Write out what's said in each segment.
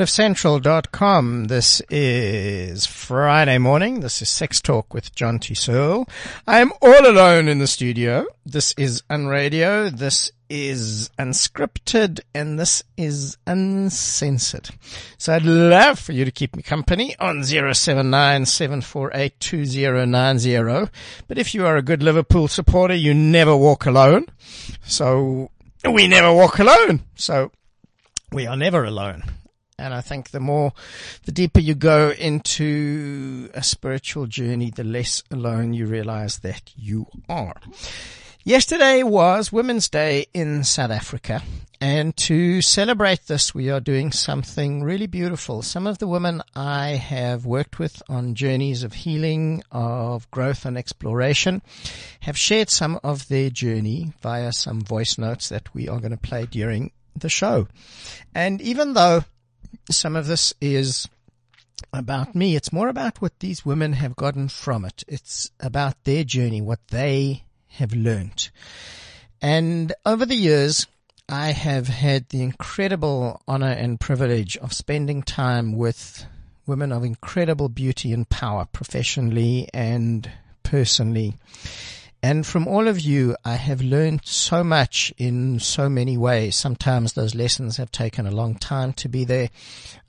cliffcentral.com. This is Friday morning. This is Sex Talk with John T. Searle. I'm all alone in the studio. This is Unradio. This is unscripted and this is uncensored. So I'd love for you to keep me company on 79 But if you are a good Liverpool supporter, you never walk alone. So we never walk alone. So we are never alone. And I think the more, the deeper you go into a spiritual journey, the less alone you realize that you are. Yesterday was Women's Day in South Africa. And to celebrate this, we are doing something really beautiful. Some of the women I have worked with on journeys of healing, of growth and exploration have shared some of their journey via some voice notes that we are going to play during the show. And even though some of this is about me. It's more about what these women have gotten from it. It's about their journey, what they have learned. And over the years, I have had the incredible honor and privilege of spending time with women of incredible beauty and power professionally and personally. And from all of you, I have learned so much in so many ways. Sometimes those lessons have taken a long time to be there.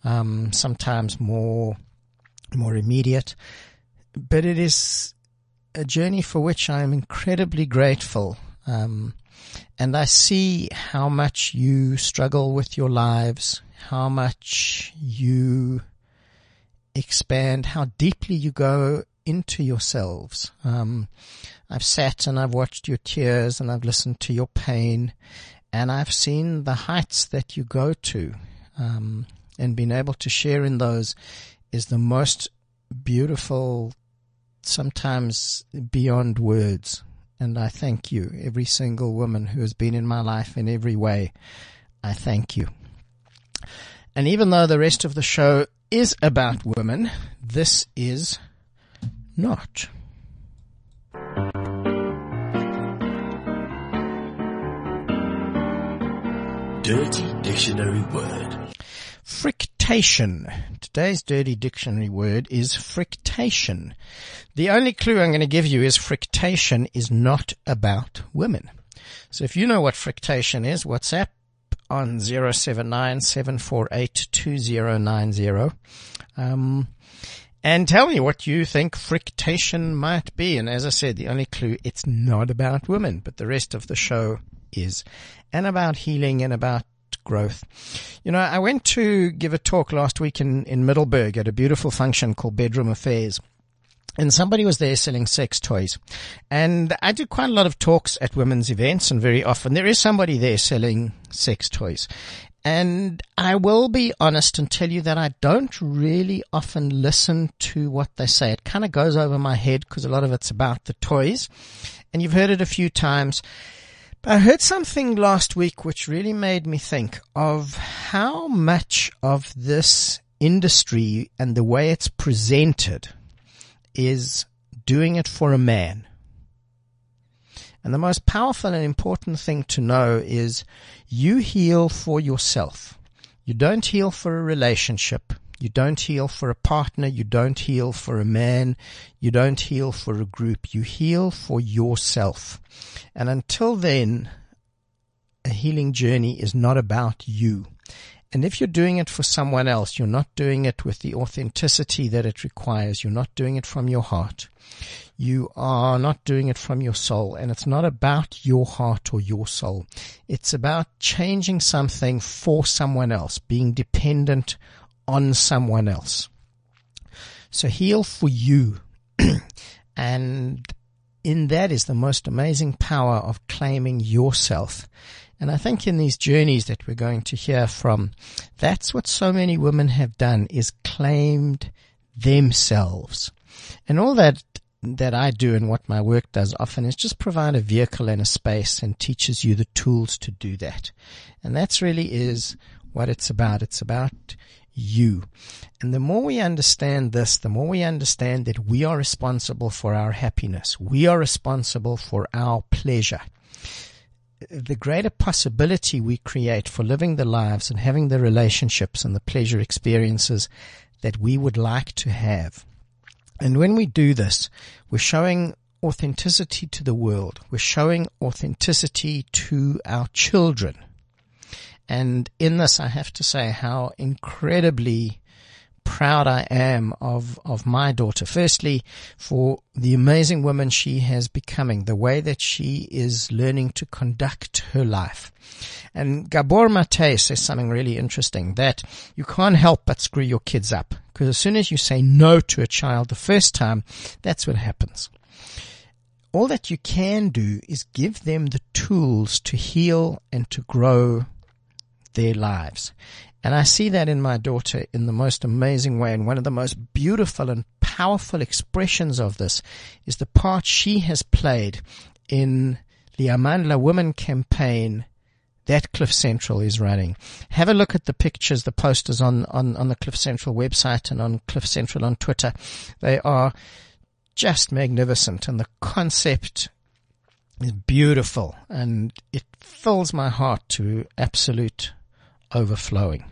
Um, sometimes more, more immediate, but it is a journey for which I am incredibly grateful. Um, and I see how much you struggle with your lives, how much you expand, how deeply you go into yourselves. Um, I've sat and I've watched your tears and I've listened to your pain and I've seen the heights that you go to. Um, and being able to share in those is the most beautiful, sometimes beyond words. And I thank you, every single woman who has been in my life in every way. I thank you. And even though the rest of the show is about women, this is not. Dirty Dictionary Word. Frictation. Today's dirty dictionary word is frictation. The only clue I'm going to give you is frictation is not about women. So if you know what frictation is, WhatsApp on 079 um, and tell me what you think frictation might be. And as I said, the only clue, it's not about women, but the rest of the show is and about healing and about growth. You know, I went to give a talk last week in, in Middelburg at a beautiful function called Bedroom Affairs. And somebody was there selling sex toys. And I do quite a lot of talks at women's events and very often there is somebody there selling sex toys. And I will be honest and tell you that I don't really often listen to what they say. It kind of goes over my head because a lot of it's about the toys. And you've heard it a few times. I heard something last week which really made me think of how much of this industry and the way it's presented is doing it for a man. And the most powerful and important thing to know is you heal for yourself. You don't heal for a relationship. You don't heal for a partner. You don't heal for a man. You don't heal for a group. You heal for yourself. And until then, a healing journey is not about you. And if you're doing it for someone else, you're not doing it with the authenticity that it requires. You're not doing it from your heart. you are not doing it from your soul. And it's not about your heart or your soul. It's about changing something for someone else, being dependent on someone else. So heal for you. and in that is the most amazing power of claiming yourself. And I think in these journeys that we're going to hear from, that's what so many women have done is claimed themselves. And all that that I do and what my work does often is just provide a vehicle and a space and teaches you the tools to do that. And that's really is what it's about. It's about you. And the more we understand this, the more we understand that we are responsible for our happiness. We are responsible for our pleasure. The greater possibility we create for living the lives and having the relationships and the pleasure experiences that we would like to have. And when we do this, we're showing authenticity to the world. We're showing authenticity to our children. And in this, I have to say how incredibly proud I am of, of my daughter. Firstly, for the amazing woman she has becoming, the way that she is learning to conduct her life. And Gabor Mate says something really interesting that you can't help but screw your kids up. Because as soon as you say no to a child the first time, that's what happens. All that you can do is give them the tools to heal and to grow their lives. And I see that in my daughter in the most amazing way. And one of the most beautiful and powerful expressions of this is the part she has played in the Amandla Women campaign that Cliff Central is running. Have a look at the pictures, the posters on, on, on the Cliff Central website and on Cliff Central on Twitter. They are just magnificent and the concept is beautiful and it fills my heart to absolute overflowing.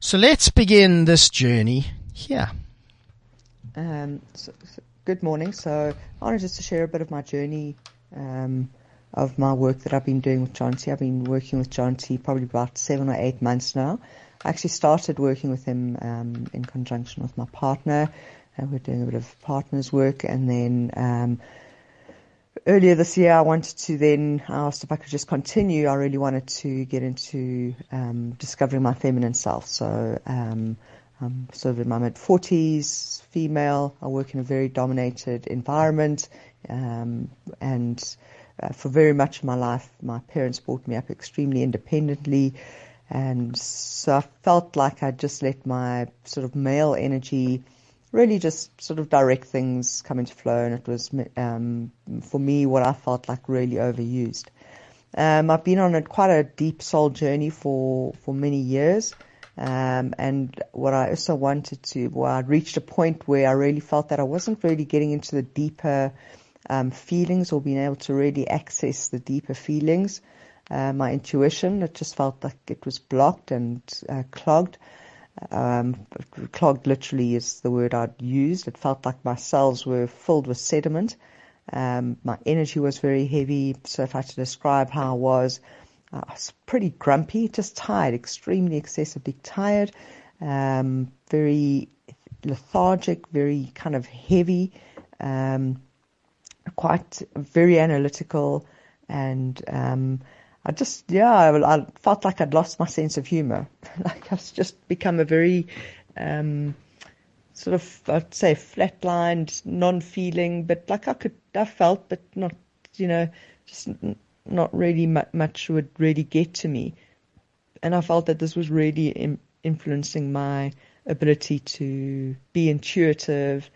So let's begin this journey here. Um, so, so good morning. So I wanted just to share a bit of my journey um, of my work that I've been doing with John T. I've been working with John T. probably about seven or eight months now. I actually started working with him um, in conjunction with my partner, and we're doing a bit of partners work, and then um, earlier this year, I wanted to then I asked if I could just continue. I really wanted to get into um, discovering my feminine self. So um, I'm sort of in my mid 40s, female. I work in a very dominated environment, um, and uh, for very much of my life, my parents brought me up extremely independently. And so I felt like I just let my sort of male energy really just sort of direct things come into flow, and it was um, for me what I felt like really overused. Um, I've been on a quite a deep soul journey for for many years, um, and what I also wanted to, well, I reached a point where I really felt that I wasn't really getting into the deeper um, feelings or being able to really access the deeper feelings. Uh, my intuition, it just felt like it was blocked and uh, clogged. Um, clogged literally is the word I'd used. It felt like my cells were filled with sediment. Um, my energy was very heavy. So if I had to describe how I was, I was pretty grumpy, just tired, extremely excessively tired, um, very lethargic, very kind of heavy, um, quite very analytical, and um, I just, yeah, I, I, felt like I'd lost my sense of humor. like I've just become a very, um, sort of, I'd say flatlined, non-feeling, but like I could, I felt, but not, you know, just not really much would really get to me. And I felt that this was really influencing my ability to be intuitive.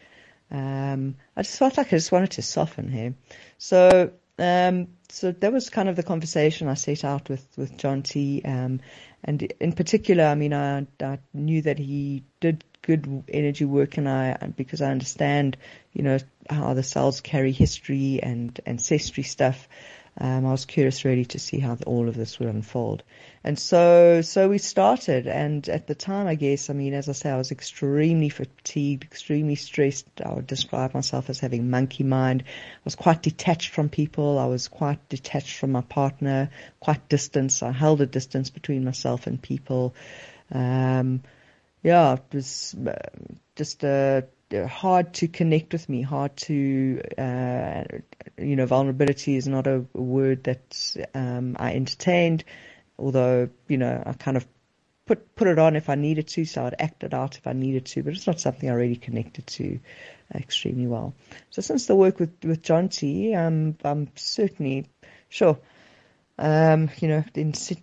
Um, I just felt like I just wanted to soften here. So, um, so that was kind of the conversation I set out with, with John T. Um, and in particular, I mean, I, I knew that he did good energy work and I, because I understand, you know, how the cells carry history and ancestry stuff. Um, I was curious really to see how all of this would unfold. And so, so we started. And at the time, I guess, I mean, as I say, I was extremely fatigued, extremely stressed. I would describe myself as having monkey mind. I was quite detached from people. I was quite detached from my partner, quite distant. I held a distance between myself and people. Um, yeah, it was uh, just a hard to connect with me, hard to, uh, you know, vulnerability is not a, word that um, I entertained, although, you know, I kind of put put it on if I needed to, so I'd act it out if I needed to, but it's not something I really connected to extremely well. So since the work with, with John T, um, I'm certainly, sure, um, you know, in sit,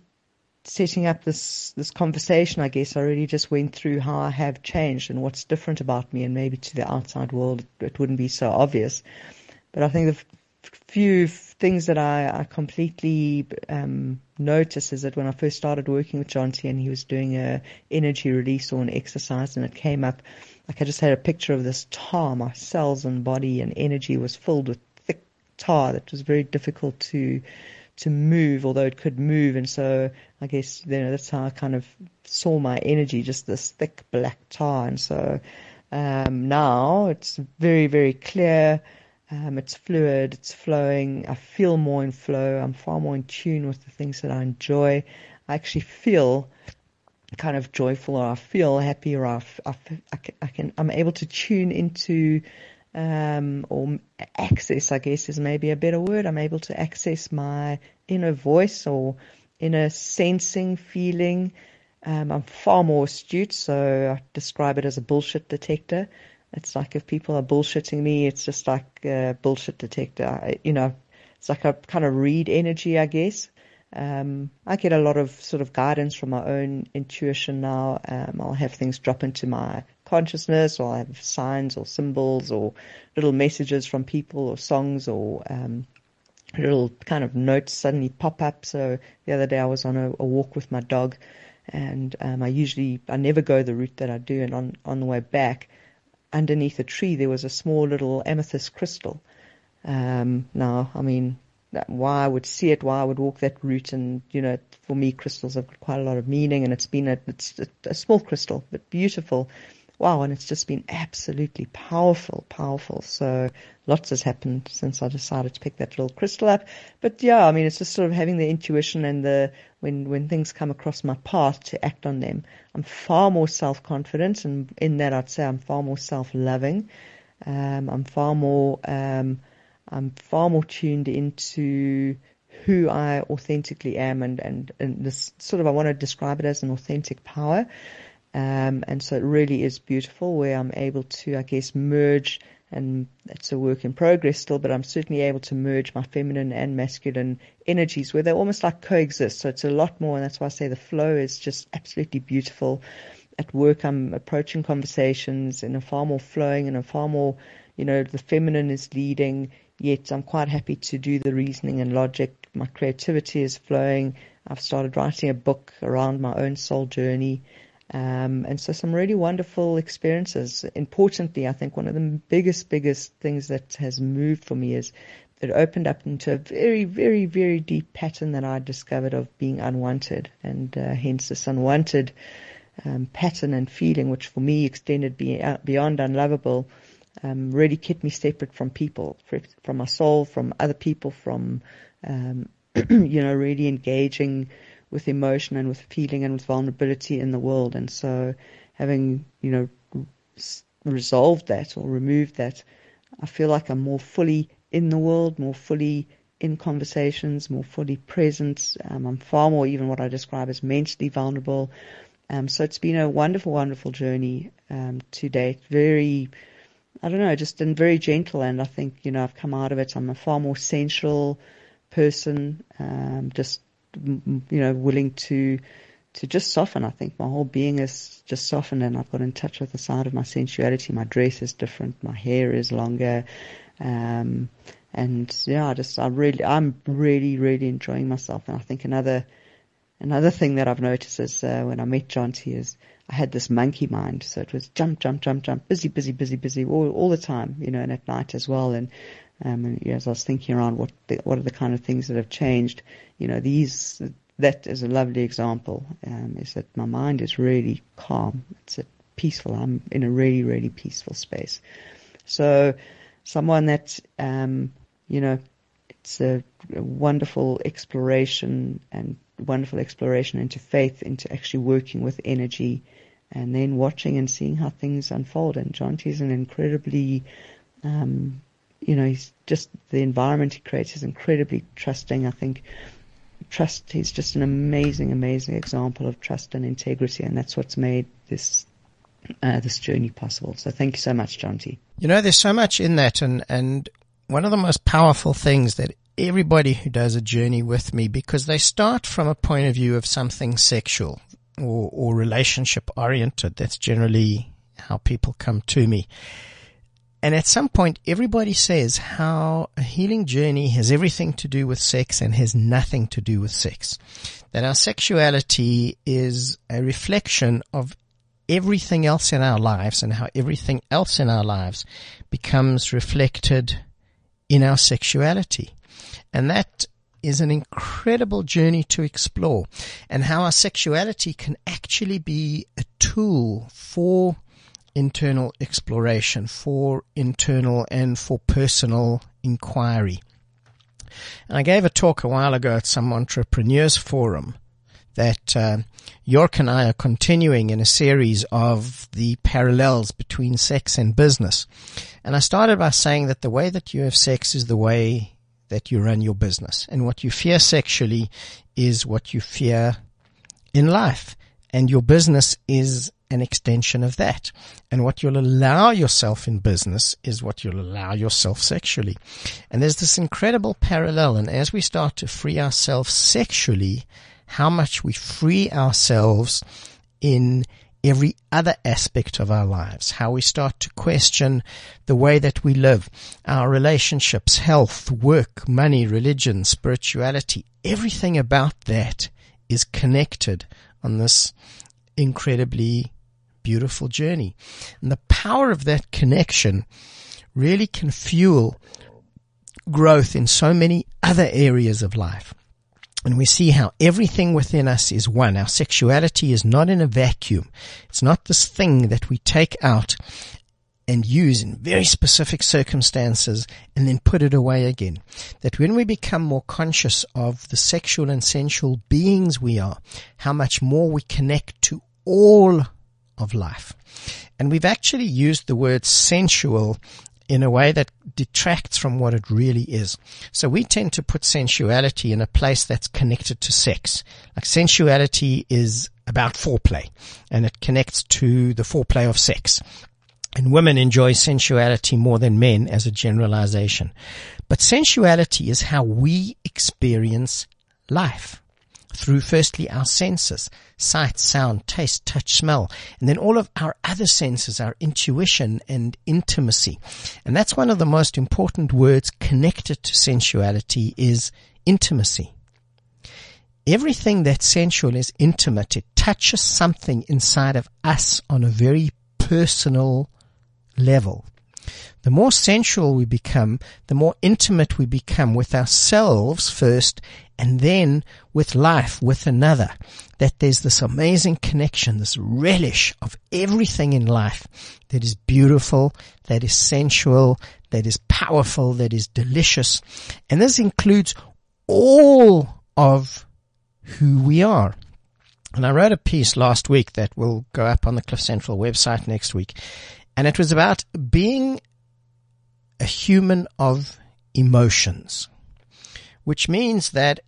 setting up this this conversation, I guess I really just went through how I have changed and what's different about me, and maybe to the outside world it, wouldn't be so obvious. But I think the few things that I, I completely um, noticed is that when I first started working with John T, and he was doing a energy release or an exercise, and it came up, like I just had a picture of this tar. My cells and body and energy was filled with thick tar that was very difficult to to move, although it could move. And so I guess you know that's how I kind of saw my energy, just this thick black tar. And so um, now it's very very clear. Um, it's fluid, it's flowing. I feel more in flow. I'm far more in tune with the things that I enjoy. I actually feel kind of joyful, or I feel happy, or I, I, I can, I'm able to tune into um, or access, I guess is maybe a better word. I'm able to access my inner voice or inner sensing, feeling. Um, I'm far more astute, so I describe it as a bullshit detector. It's like if people are bullshitting me, it's just like a bullshit detector. I, you know, it's like I kind of read energy, I guess. Um, I get a lot of sort of guidance from my own intuition now. Um, I'll have things drop into my consciousness, or I have signs or symbols or little messages from people or songs or um, little kind of notes suddenly pop up. So the other day I was on a, a walk with my dog, and um, I usually I never go the route that I do, and on on the way back, underneath a tree there was a small little amethyst crystal. Um, now, I mean, why I would see it, why I would walk that route, and you know, for me, crystals have got quite a lot of meaning, and it's been a, it's a, a small crystal, but beautiful wow, and it's just been absolutely powerful, powerful. So lots has happened since I decided to pick that little crystal up. But yeah, I mean, it's just sort of having the intuition and the when when things come across my path to act on them. I'm far more self confident, and in that I'd say I'm far more self loving. Um, I'm far more um, I'm far more tuned into who I authentically am, and and and this sort of I want to describe it as an authentic power. Um, and so it really is beautiful where I'm able to, I guess, merge, and it's a work in progress still, but I'm certainly able to merge my feminine and masculine energies where they almost like coexist. So it's a lot more, and that's why I say the flow is just absolutely beautiful. At work, I'm approaching conversations in a far more flowing and a far more, you know, the feminine is leading, yet I'm quite happy to do the reasoning and logic. My creativity is flowing. I've started writing a book around my own soul journey. Um, and so some really wonderful experiences. Importantly, I think one of the biggest, biggest things that has moved for me is it opened up into a very, very, very deep pattern that I discovered of being unwanted, and uh, hence this unwanted um, pattern and feeling, which for me extended uh, beyond unlovable, um, really kept me separate from people, from my soul, from other people, from um, you know, really engaging with emotion and with feeling and with vulnerability in the world. And so having, you know, resolved that or removed that, I feel like I'm more fully in the world, more fully in conversations, more fully present. Um, I'm far more even what I describe as mentally vulnerable. Um, so it's been a wonderful, wonderful journey um, to date. Very, I don't know, just and very gentle. And I think you know I've come out of it. I'm a far more sensual person. Um, just you know, willing to to just soften. I think my whole being is just softened, and I've got in touch with the side of my sensuality. My dress is different. My hair is longer, um, and yeah, I just I really I'm really really enjoying myself. And I think another another thing that I've noticed is uh, when I met John T is I had this monkey mind, so it was jump, jump, jump, jump, busy, busy, busy, busy, all, all the time, you know, and at night as well. And um, and as I was thinking around what the, what are the kind of things that have changed, you know, these that is a lovely example. Um, is that my mind is really calm. It's a peaceful. I'm in a really really peaceful space. So, someone that um, you know, it's a, a wonderful exploration and wonderful exploration into faith, into actually working with energy and then watching and seeing how things unfold. And John T is an incredibly, um, you know, he's just the environment he creates is incredibly trusting. I think trust. He's just an amazing, amazing example of trust and integrity, and that's what's made this uh, this journey possible. So thank you so much, John T. You know, there's so much in that, and and one of the most powerful things that everybody who does a journey with me, because they start from a point of view of something sexual or, or relationship oriented. That's generally how people come to me. And at some point, everybody says how a healing journey has everything to do with sex and has nothing to do with sex. That our sexuality is a reflection of everything else in our lives and how everything else in our lives becomes reflected in our sexuality. And that is an incredible journey to explore and how our sexuality can actually be a tool for internal exploration, for internal and for personal inquiry. And I gave a talk a while ago at some entrepreneurs forum that uh, York and I are continuing in a series of the parallels between sex and business. And I started by saying that the way that you have sex is the way that you run your business. And what you fear sexually is what you fear in life. And your business is an extension of that. And what you'll allow yourself in business is what you'll allow yourself sexually. And there's this incredible parallel. And as we start to free ourselves sexually, how much we free ourselves in every other aspect of our lives, how we start to question the way that we live, our relationships, health, work, money, religion, spirituality, everything about that is connected on this incredibly beautiful journey. And the power of that connection really can fuel growth in so many other areas of life. And we see how everything within us is one. Our sexuality is not in a vacuum. It's not this thing that we take out and use in very specific circumstances and then put it away again. That when we become more conscious of the sexual and sensual beings we are, how much more we connect to all of life. And we've actually used the word sensual in a way that detracts from what it really is. So we tend to put sensuality in a place that's connected to sex. Like sensuality is about foreplay and it connects to the foreplay of sex. And women enjoy sensuality more than men as a generalization. But sensuality is how we experience life through firstly our senses, sight, sound, taste, touch, smell, and then all of our other senses, our intuition and intimacy. And that's one of the most important words connected to sensuality is intimacy. Everything that's sensual is intimate. It touches something inside of us on a very personal level. The more sensual we become, the more intimate we become with ourselves first and then with life, with another. That there's this amazing connection, this relish of everything in life that is beautiful, that is sensual, that is powerful, that is delicious. And this includes all of who we are. And I wrote a piece last week that will go up on the Cliff Central website next week. And it was about being a human of emotions, which means that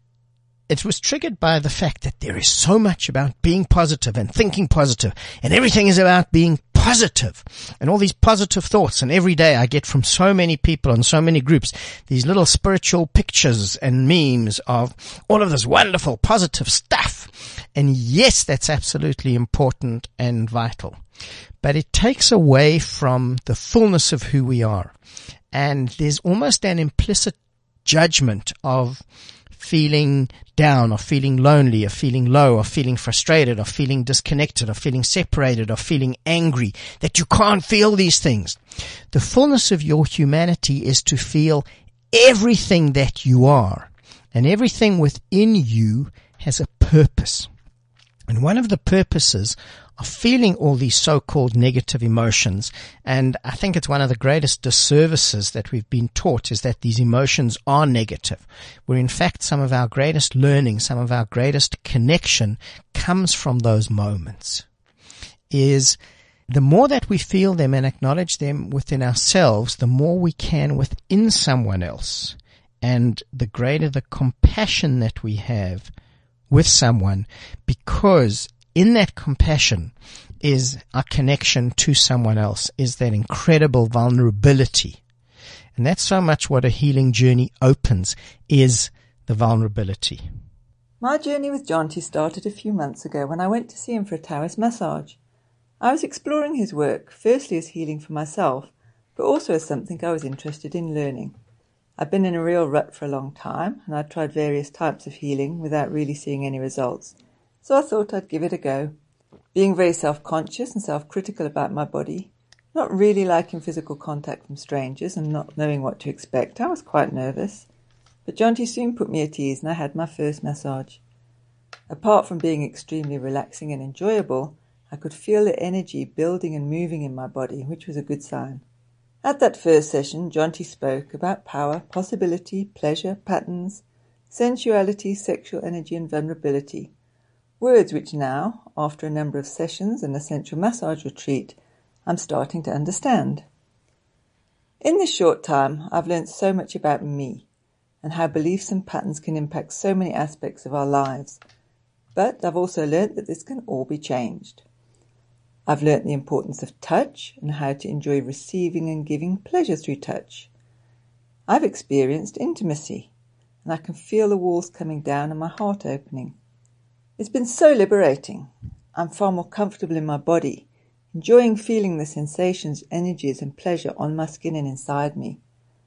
it was triggered by the fact that there is so much about being positive and thinking positive and everything is about being positive and all these positive thoughts. And every day I get from so many people and so many groups these little spiritual pictures and memes of all of this wonderful positive stuff. And yes, that's absolutely important and vital, but it takes away from the fullness of who we are and there's almost an implicit judgment of feeling down or feeling lonely or feeling low or feeling frustrated or feeling disconnected or feeling separated or feeling angry that you can't feel these things. The fullness of your humanity is to feel everything that you are and everything within you has a purpose. And one of the purposes of feeling all these so-called negative emotions. And I think it's one of the greatest disservices that we've been taught is that these emotions are negative, where in fact some of our greatest learning, some of our greatest connection comes from those moments. is the more that we feel them and acknowledge them within ourselves, the more we can within someone else. And the greater the compassion that we have with someone because in that compassion is our connection to someone else, is that incredible vulnerability. And that's so much what a healing journey opens is the vulnerability. My journey with Jonty started a few months ago when I went to see him for a Taoist massage. I was exploring his work, firstly as healing for myself, but also as something I was interested in learning. I'd been in a real rut for a long time, and I'd tried various types of healing without really seeing any results, so I thought I'd give it a go. Being very self-conscious and self-critical about my body, not really liking physical contact from strangers and not knowing what to expect, I was quite nervous. But Jonty soon put me at ease and I had my first massage. Apart from being extremely relaxing and enjoyable, I could feel the energy building and moving in my body, which was a good sign. At that first session, Jonty spoke about power, possibility, pleasure, patterns, sensuality, sexual energy, and vulnerability. Words which now, after a number of sessions and a sensual massage retreat, I'm starting to understand. In this short time, I've learnt so much about me and how beliefs and patterns can impact so many aspects of our lives. But I've also learnt that this can all be changed. I've learnt the importance of touch and how to enjoy receiving and giving pleasure through touch. I've experienced intimacy and I can feel the walls coming down and my heart opening. It's been so liberating. I'm far more comfortable in my body, enjoying feeling the sensations, energies and pleasure on my skin and inside me.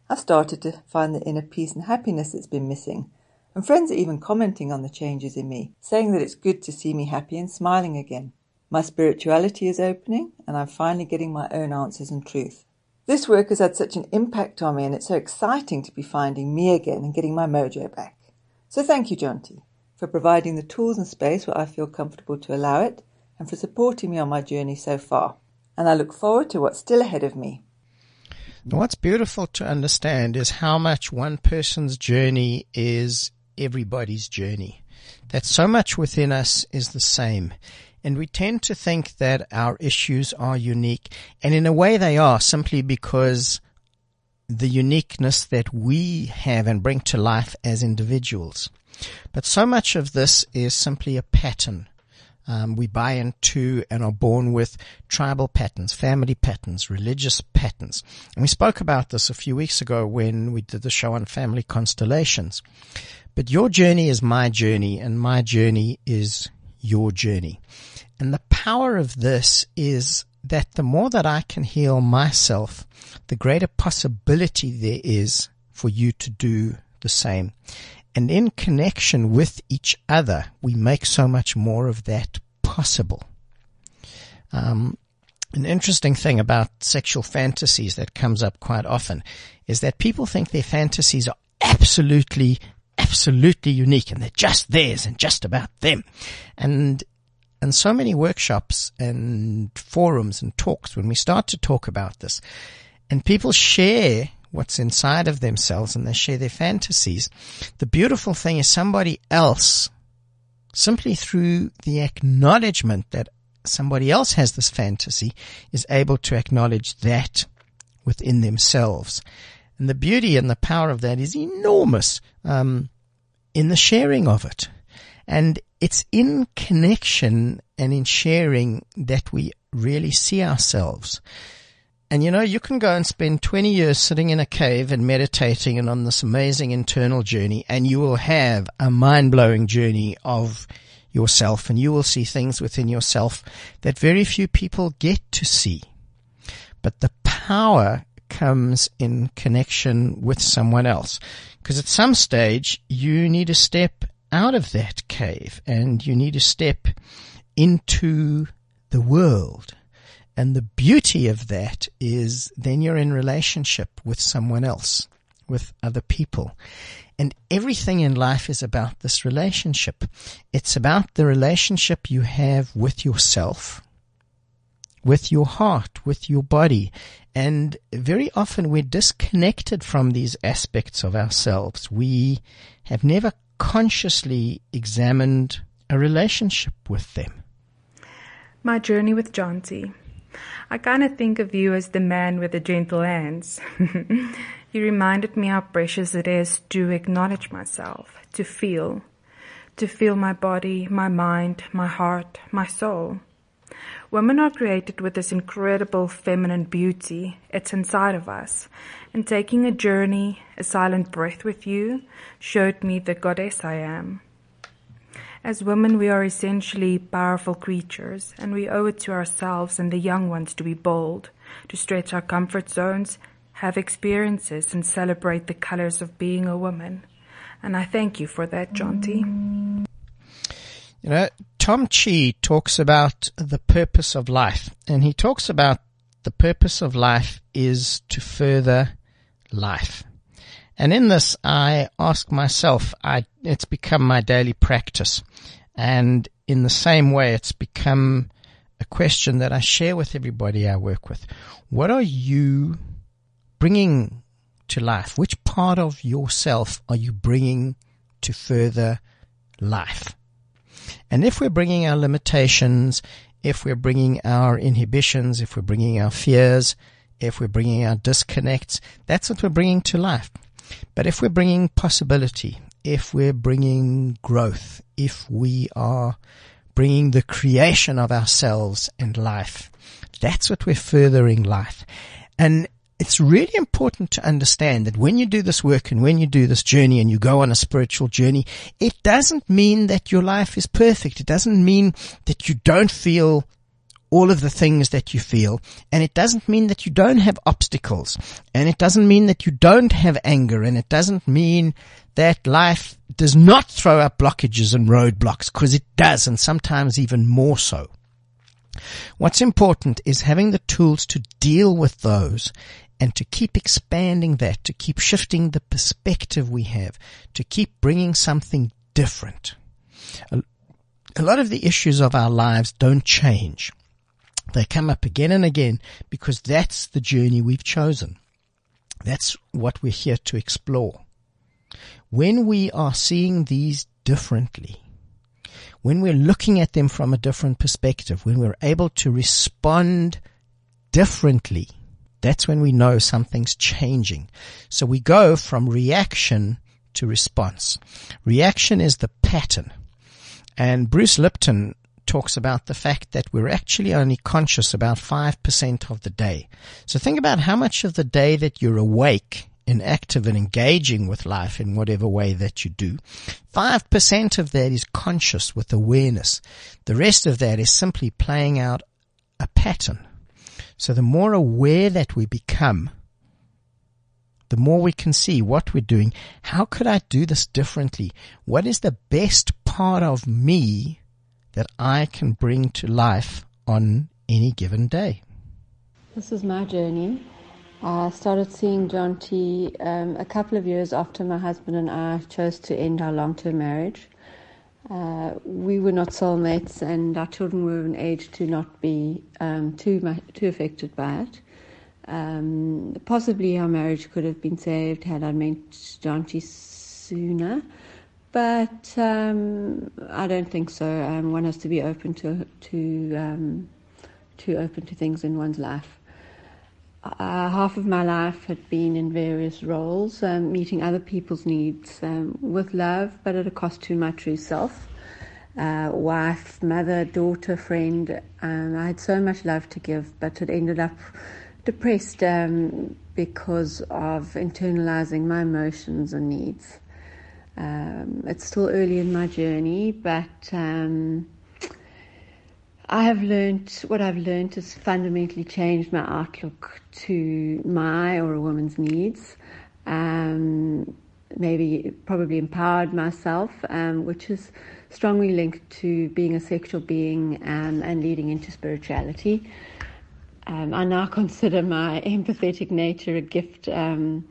I've started to find the inner peace and happiness that's been missing, and friends are even commenting on the changes in me, saying that it's good to see me happy and smiling again. My spirituality is opening, and I'm finally getting my own answers and truth. This work has had such an impact on me, and it's so exciting to be finding me again and getting my mojo back. So thank you, Jonty, for providing the tools and space where I feel comfortable to allow it, and for supporting me on my journey so far. And I look forward to what's still ahead of me. What's beautiful to understand is how much one person's journey is everybody's journey. That so much within us is the same. And we tend to think that our issues are unique. And in a way they are simply because the uniqueness that we have and bring to life as individuals. But so much of this is simply a pattern. Um, we buy into and are born with tribal patterns, family patterns, religious patterns. And we spoke about this a few weeks ago when we did the show on family constellations. But your journey is my journey and my journey is your journey. And the power of this is that the more that I can heal myself, the greater possibility there is for you to do the same. And in connection with each other, we make so much more of that possible. Um, an interesting thing about sexual fantasies that comes up quite often is that people think their fantasies are absolutely absolutely unique and they're just theirs and just about them. And and so many workshops and forums and talks when we start to talk about this and people share what's inside of themselves and they share their fantasies. The beautiful thing is somebody else simply through the acknowledgement that somebody else has this fantasy is able to acknowledge that within themselves. And the beauty and the power of that is enormous um, in the sharing of it. And it's in connection and in sharing that we really see ourselves. And you know, you can go and spend 20 years sitting in a cave and meditating and on this amazing internal journey and you will have a mind blowing journey of yourself and you will see things within yourself that very few people get to see. But the power comes in connection with someone else. Because at some stage you need to step out of that cave and you need to step into the world. And the beauty of that is then you're in relationship with someone else, with other people. And everything in life is about this relationship. It's about the relationship you have with yourself, with your heart, with your body. And very often we're disconnected from these aspects of ourselves. We have never consciously examined a relationship with them. My journey with Jonty. I kind of think of you as the man with the gentle hands. you reminded me how precious it is to acknowledge myself, to feel, to feel my body, my mind, my heart, my soul. Women are created with this incredible feminine beauty. It's inside of us. And taking a journey, a silent breath with you, showed me the goddess I am. As women, we are essentially powerful creatures, and we owe it to ourselves and the young ones to be bold, to stretch our comfort zones, have experiences, and celebrate the colors of being a woman. And I thank you for that, Jonty. You know, Tom Chi talks about the purpose of life, and he talks about the purpose of life is to further life. And in this, I ask myself, I, it's become my daily practice. And in the same way, it's become a question that I share with everybody I work with. What are you bringing to life? Which part of yourself are you bringing to further life? And if we're bringing our limitations, if we're bringing our inhibitions, if we're bringing our fears, if we're bringing our disconnects, that's what we're bringing to life. But if we're bringing possibility, if we're bringing growth, if we are bringing the creation of ourselves and life, that's what we're furthering life. And it's really important to understand that when you do this work and when you do this journey and you go on a spiritual journey, it doesn't mean that your life is perfect. It doesn't mean that you don't feel all of the things that you feel. And it doesn't mean that you don't have obstacles. And it doesn't mean that you don't have anger. And it doesn't mean that life does not throw up blockages and roadblocks because it does. And sometimes even more so. What's important is having the tools to deal with those and to keep expanding that, to keep shifting the perspective we have, to keep bringing something different. A, a lot of the issues of our lives don't change. They come up again and again because that's the journey we've chosen. That's what we're here to explore. When we are seeing these differently, when we're looking at them from a different perspective, when we're able to respond differently, that's when we know something's changing. So we go from reaction to response. Reaction is the pattern. And Bruce Lipton talks about the fact that we're actually only conscious about 5% of the day. So think about how much of the day that you're awake and active and engaging with life in whatever way that you do. 5% of that is conscious with awareness. The rest of that is simply playing out a pattern. So the more aware that we become, the more we can see what we're doing. How could I do this differently? What is the best part of me that I can bring to life on any given day. This is my journey. I started seeing Jonty um, a couple of years after my husband and I chose to end our long term marriage. Uh, we were not soulmates, and our children were of an age to not be um, too much, too affected by it. Um, possibly our marriage could have been saved had I met Jonty sooner. But um, I don't think so. Um, one has to be open to to um, to open to things in one's life. Uh, half of my life had been in various roles, um, meeting other people's needs um, with love, but at a cost to my true self. Uh, wife, mother, daughter, friend. Um, I had so much love to give, but it ended up depressed because of internalizing my emotions and needs. Um, it's still early in my journey, but um, I have learned what I've learned has fundamentally changed my outlook to my or a woman's needs. Um, maybe probably empowered myself, um, which is strongly linked to being a sexual being um, and leading into spirituality. Um, I now consider my empathetic nature a gift um,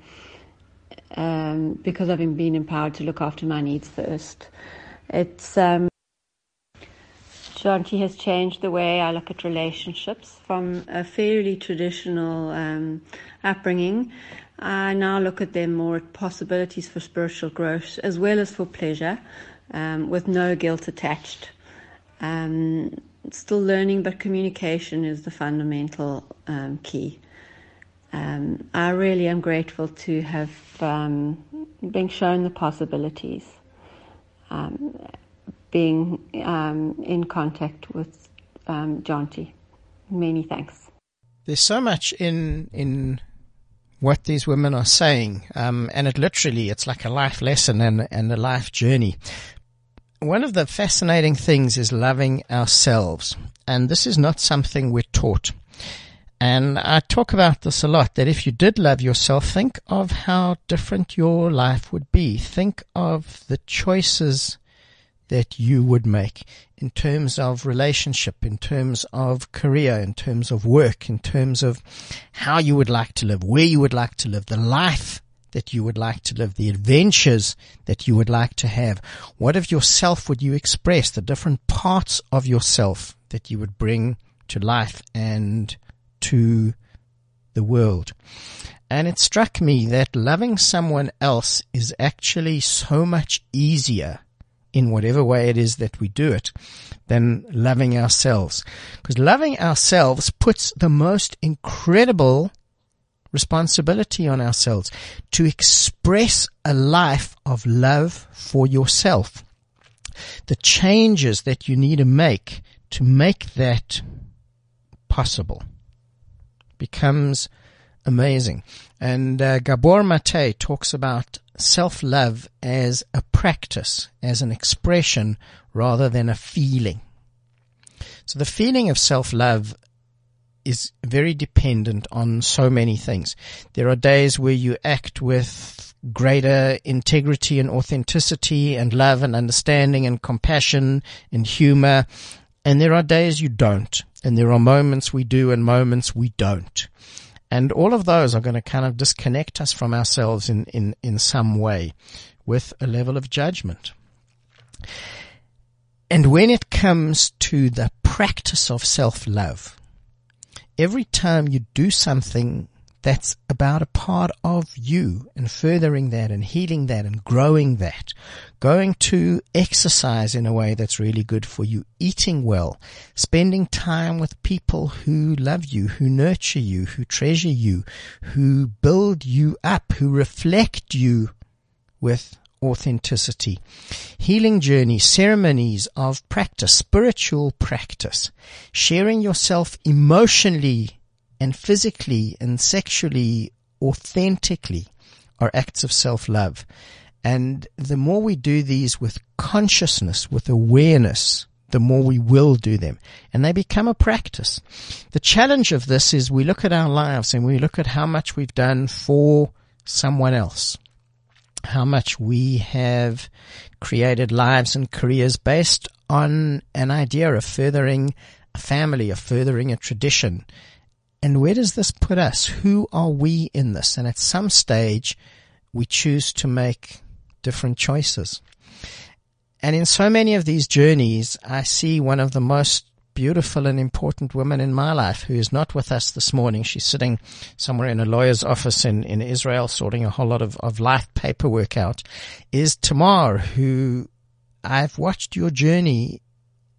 because I've been empowered to look after my needs first. It's Jonty has changed the way I look at relationships from a fairly traditional um, upbringing. I now look at them more at possibilities for spiritual growth as well as for pleasure, um, with no guilt attached. Um, still learning, but communication is the fundamental um, key. Um, I really am grateful to have um, been shown the possibilities, being um, in contact with um. Many thanks. There's so much in in what these women are saying, um, and it literally it's like a life lesson and and a life journey. One of the fascinating things is loving ourselves, and this is not something we're taught. And I talk about this a lot that if you did love yourself, think of how different your life would be. Think of the choices that you would make in terms of relationship, in terms of career, in terms of work, in terms of how you would like to live, where you would like to live, the life that you would like to live, the adventures that you would like to have. What of yourself would you express? The different parts of yourself that you would bring to life and to the world. And it struck me that loving someone else is actually so much easier in whatever way it is that we do it than loving ourselves. Because loving ourselves puts the most incredible responsibility on ourselves to express a life of love for yourself. The changes that you need to make to make that possible becomes amazing. And uh, Gabor Mate talks about self-love as a practice, as an expression rather than a feeling. So the feeling of self-love is very dependent on so many things. There are days where you act with greater integrity and authenticity and love and understanding and compassion and humor. And there are days you don't. And there are moments we do and moments we don't. And all of those are going to kind of disconnect us from ourselves in, in, in some way with a level of judgment. And when it comes to the practice of self-love, every time you do something that's about a part of you and furthering that and healing that and growing that. Going to exercise in a way that's really good for you, eating well, spending time with people who love you, who nurture you, who treasure you, who build you up, who reflect you with authenticity. Healing journey, ceremonies of practice, spiritual practice, sharing yourself emotionally and physically and sexually authentically are acts of self-love. And the more we do these with consciousness, with awareness, the more we will do them. And they become a practice. The challenge of this is we look at our lives and we look at how much we've done for someone else. How much we have created lives and careers based on an idea of furthering a family, of furthering a tradition, and where does this put us? Who are we in this? And at some stage, we choose to make different choices. And in so many of these journeys, I see one of the most beautiful and important women in my life who is not with us this morning. She's sitting somewhere in a lawyer's office in, in Israel sorting a whole lot of, of life paperwork out is Tamar, who I've watched your journey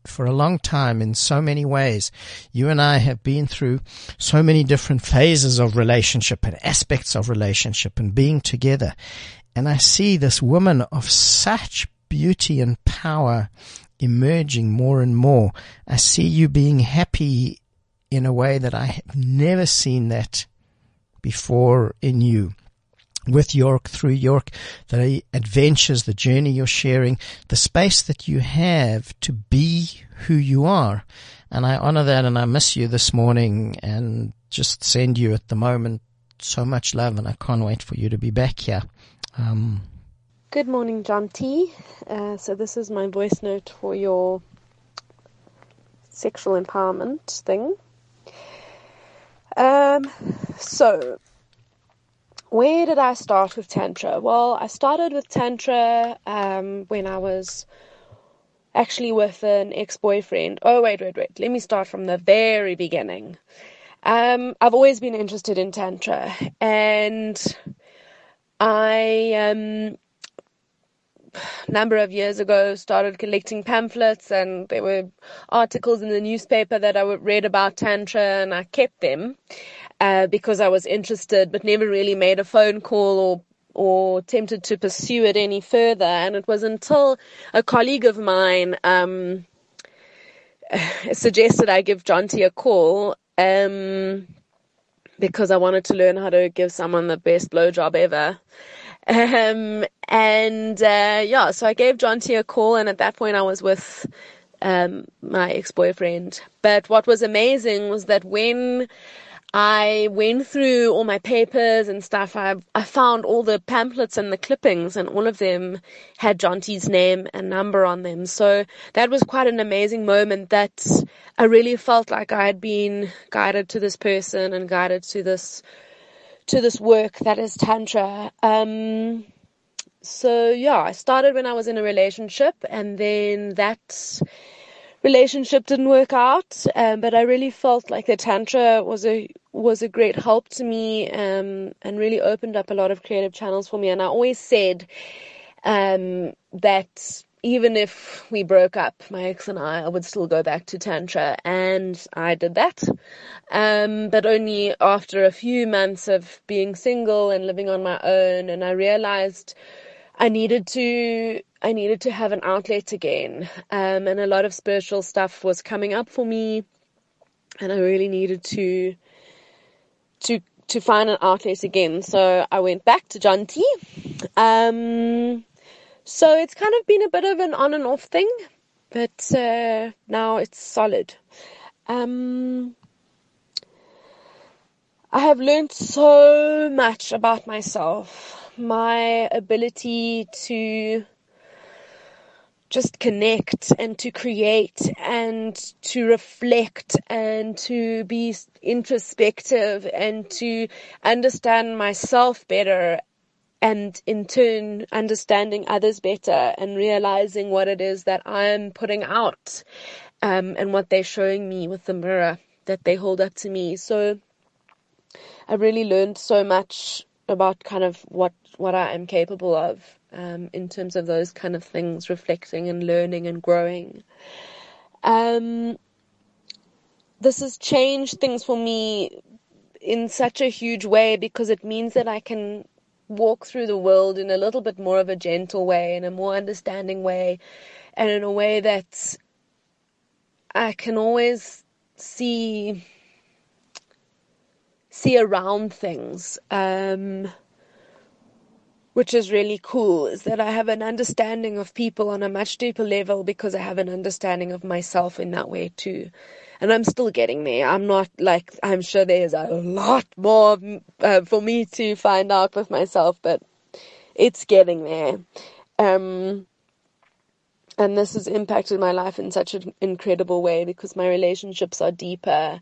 for a long time in so many ways. You and I have been through so many different phases of relationship and aspects of relationship and being together. And I see this woman of such beauty and power emerging more and more. I see you being happy in a way that I have never seen that before in you with York, through York, the adventures, the journey you're sharing, the space that you have to be who you are. And I honor that and I miss you this morning and just send you at the moment so much love and I can't wait for you to be back here. Um, Good morning, Jonty. Uh, so this is my voice note for your sexual empowerment thing. Um, so where did I start with Tantra? Well, I started with Tantra um, when I was actually with an ex boyfriend. Oh, wait, wait, wait. Let me start from the very beginning. Um, I've always been interested in Tantra, and I um, number of years ago started collecting pamphlets and there were articles in the newspaper that I read about Tantra and I kept them uh, because I was interested but never really made a phone call or or tempted to pursue it any further. And it was until a colleague of mine um, suggested I give Jonty a call um, because I wanted to learn how to give someone the best blowjob ever. Um, and uh, yeah, so I gave Jonty a call, and at that point I was with um, my ex-boyfriend. But what was amazing was that when I went through all my papers and stuff. I I found all the pamphlets and the clippings, and all of them had Jonty's name and number on them. So that was quite an amazing moment. That I really felt like I had been guided to this person and guided to this to this work that is tantra. Um, so yeah, I started when I was in a relationship, and then that relationship didn't work out. Um, but I really felt like the tantra was a was a great help to me um, and really opened up a lot of creative channels for me. And I always said um, that even if we broke up, my ex and I, I would still go back to Tantra. And I did that. Um, but only after a few months of being single and living on my own. And I realized I needed to, I needed to have an outlet again. Um, and a lot of spiritual stuff was coming up for me. And I really needed to, to to find an outlet again. So I went back to Jonty. Um, so it's kind of been a bit of an on and off thing, but uh, now it's solid. Um, I have learned so much about myself, my ability to just connect and to create and to reflect and to be introspective and to understand myself better and in turn understanding others better and realizing what it is that I'm putting out um, and what they're showing me with the mirror that they hold up to me. So I really learned so much about kind of what what I am capable of um, in terms of those kind of things, reflecting and learning and growing. Um, this has changed things for me in such a huge way because it means that I can walk through the world in a little bit more of a gentle way, in a more understanding way, and in a way that I can always see see around things. Um, which is really cool is that I have an understanding of people on a much deeper level because I have an understanding of myself in that way too. And I'm still getting there. I'm not like, I'm sure there's a lot more uh, for me to find out with myself, but it's getting there. Um, and this has impacted my life in such an incredible way because my relationships are deeper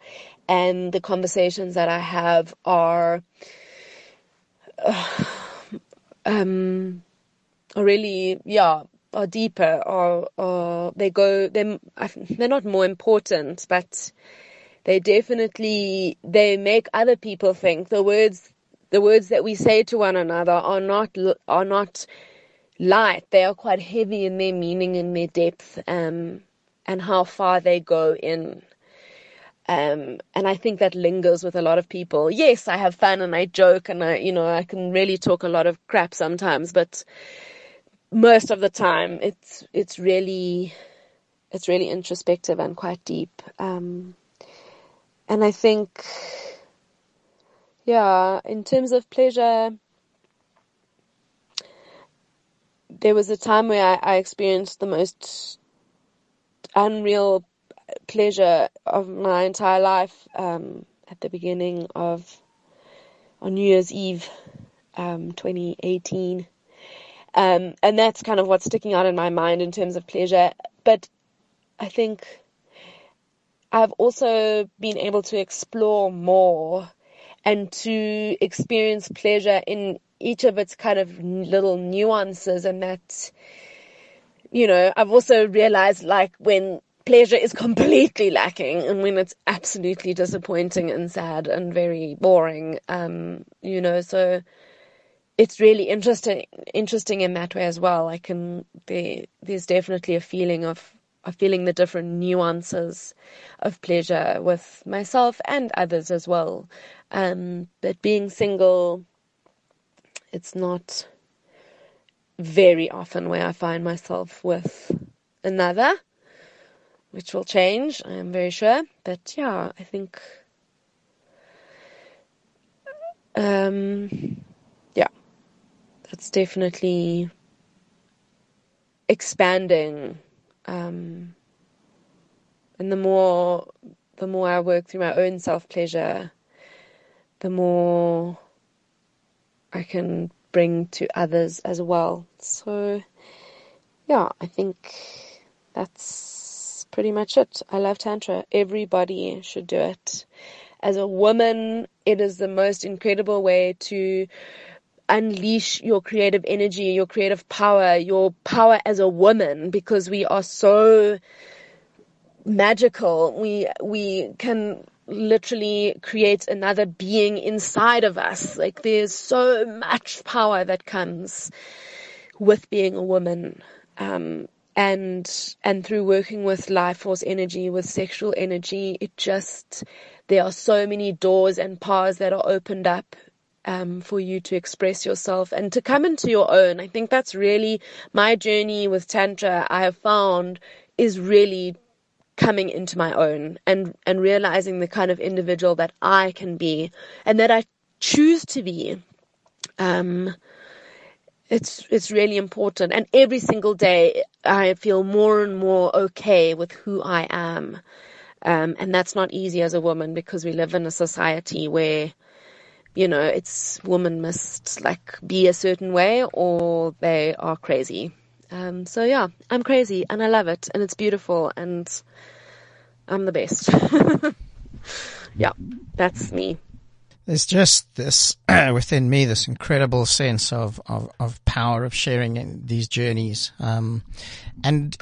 and the conversations that I have are, uh, um, are really, yeah, are deeper or, or they go, they're, they're not more important, but they definitely, they make other people think the words, the words that we say to one another are not, are not light. They are quite heavy in their meaning and their depth, um, and how far they go in. Um, and I think that lingers with a lot of people. Yes, I have fun and I joke and I, you know, I can really talk a lot of crap sometimes, but most of the time it's, it's really, it's really introspective and quite deep. Um, and I think, yeah, in terms of pleasure, there was a time where I, I experienced the most unreal pleasure of my entire life um, at the beginning of on New Year's Eve, um, 2018. Um, and that's kind of what's sticking out in my mind in terms of pleasure. But I think I've also been able to explore more and to experience pleasure in each of its kind of little nuances and that, you know, I've also realized like when pleasure is completely lacking and when it's absolutely disappointing and sad and very boring um you know so it's really interesting interesting in that way as well. I can there there's definitely a feeling of of feeling the different nuances of pleasure with myself and others as well. Um, but being single, it's not very often where I find myself with another, which will change, I am very sure. But yeah, I think, um, yeah, that's definitely expanding. Um, and the more, the more I work through my own self pleasure, the more I can bring to others as well. So, yeah, I think that's pretty much it. I love Tantra. Everybody should do it. As a woman, it is the most incredible way to unleash your creative energy, your creative power, your power as a woman because we are so magical. We, we can literally create another being inside of us. Like there's so much power that comes with being a woman. Um, and, and through working with life force energy, with sexual energy, it just, there are so many doors and paths that are opened up um, for you to express yourself and to come into your own. I think that's really my journey with Tantra. I have found is really coming into my own and, and realizing the kind of individual that I can be and that I choose to be. Um, it's, it's really important. And every single day I feel more and more okay with who I am. Um, and that's not easy as a woman because we live in a society where, you know, it's women must like be a certain way or they are crazy. Um, so yeah, I'm crazy and I love it and it's beautiful and I'm the best. yeah, that's me. There's just this within me, this incredible sense of, of, of power of sharing these journeys. Um, and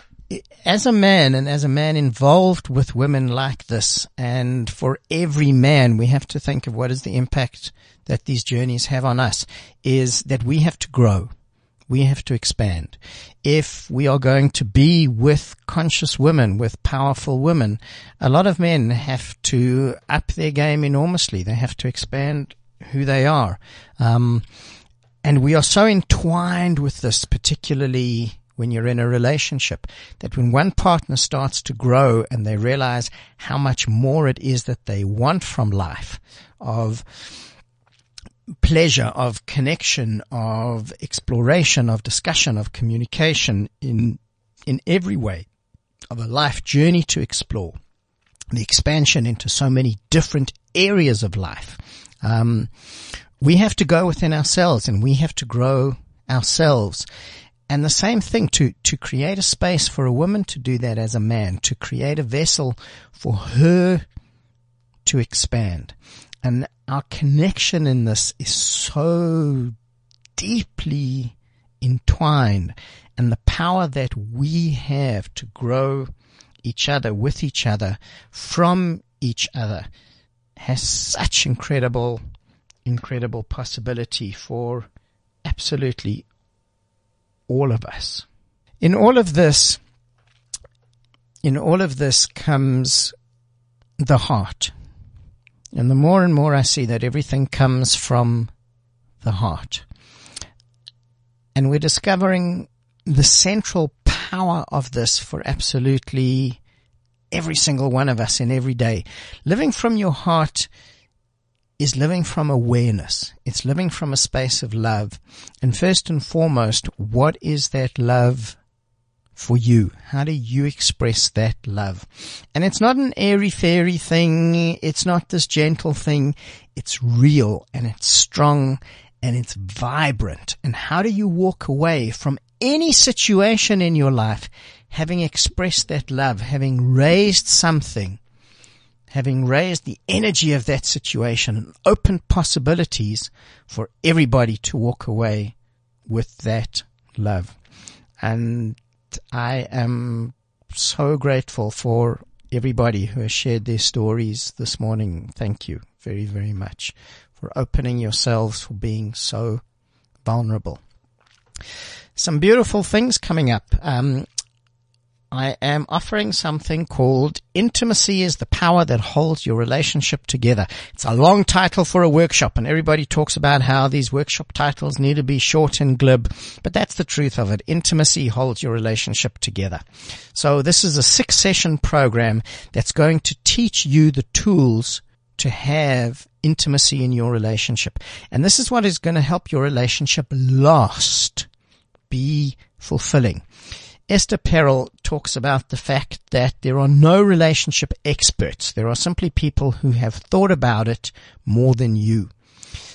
as a man and as a man involved with women like this, and for every man, we have to think of what is the impact that these journeys have on us is that we have to grow we have to expand. If we are going to be with conscious women, with powerful women, a lot of men have to up their game enormously. They have to expand who they are. Um, and we are so entwined with this, particularly when you're in a relationship, that when one partner starts to grow and they realize how much more it is that they want from life, of pleasure of connection, of exploration, of discussion, of communication in, in every way of a life journey to explore the expansion into so many different areas of life. Um, we have to go within ourselves and we have to grow ourselves. And the same thing to, to create a space for a woman to do that as a man, to create a vessel for her to expand. And our connection in this is so deeply entwined and the power that we have to grow each other with each other from each other has such incredible, incredible possibility for absolutely all of us. In all of this, in all of this comes the heart. And the more and more I see that everything comes from the heart. And we're discovering the central power of this for absolutely every single one of us in every day. Living from your heart is living from awareness. It's living from a space of love. And first and foremost, what is that love for you? How do you express that love? And it's not an airy fairy thing. It's not this gentle thing. It's real and it's strong and it's vibrant. And how do you walk away from any situation in your life having expressed that love, having raised something, having raised the energy of that situation and opened possibilities for everybody to walk away with that love. And I am so grateful for everybody who has shared their stories this morning. Thank you very, very much for opening yourselves, for being so vulnerable. Some beautiful things coming up. Um, I am offering something called Intimacy is the Power That Holds Your Relationship Together. It's a long title for a workshop and everybody talks about how these workshop titles need to be short and glib, but that's the truth of it. Intimacy holds your relationship together. So this is a six session program that's going to teach you the tools to have intimacy in your relationship. And this is what is going to help your relationship last, be fulfilling. Esther Perel talks about the fact that there are no relationship experts. There are simply people who have thought about it more than you.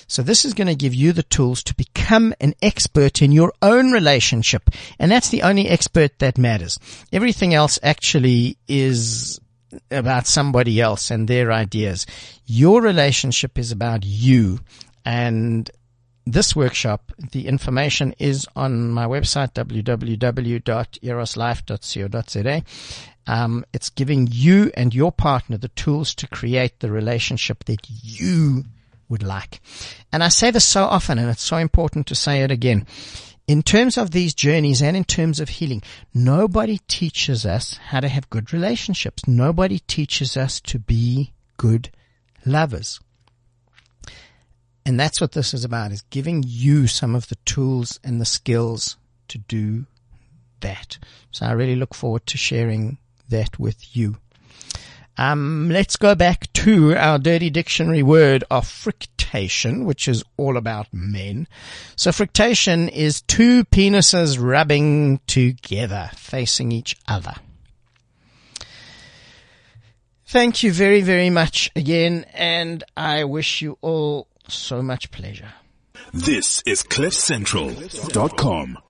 So this is going to give you the tools to become an expert in your own relationship. And that's the only expert that matters. Everything else actually is about somebody else and their ideas. Your relationship is about you and this workshop, the information is on my website, www.eroslife.co.za. Um, it's giving you and your partner the tools to create the relationship that you would like. And I say this so often, and it's so important to say it again. In terms of these journeys and in terms of healing, nobody teaches us how to have good relationships. Nobody teaches us to be good lovers. And that's what this is about, is giving you some of the tools and the skills to do that. So I really look forward to sharing that with you. Um, let's go back to our dirty dictionary word of friction, which is all about men. So friction is two penises rubbing together, facing each other. Thank you very, very much again, and I wish you all so much pleasure. This is CliffCentral.com.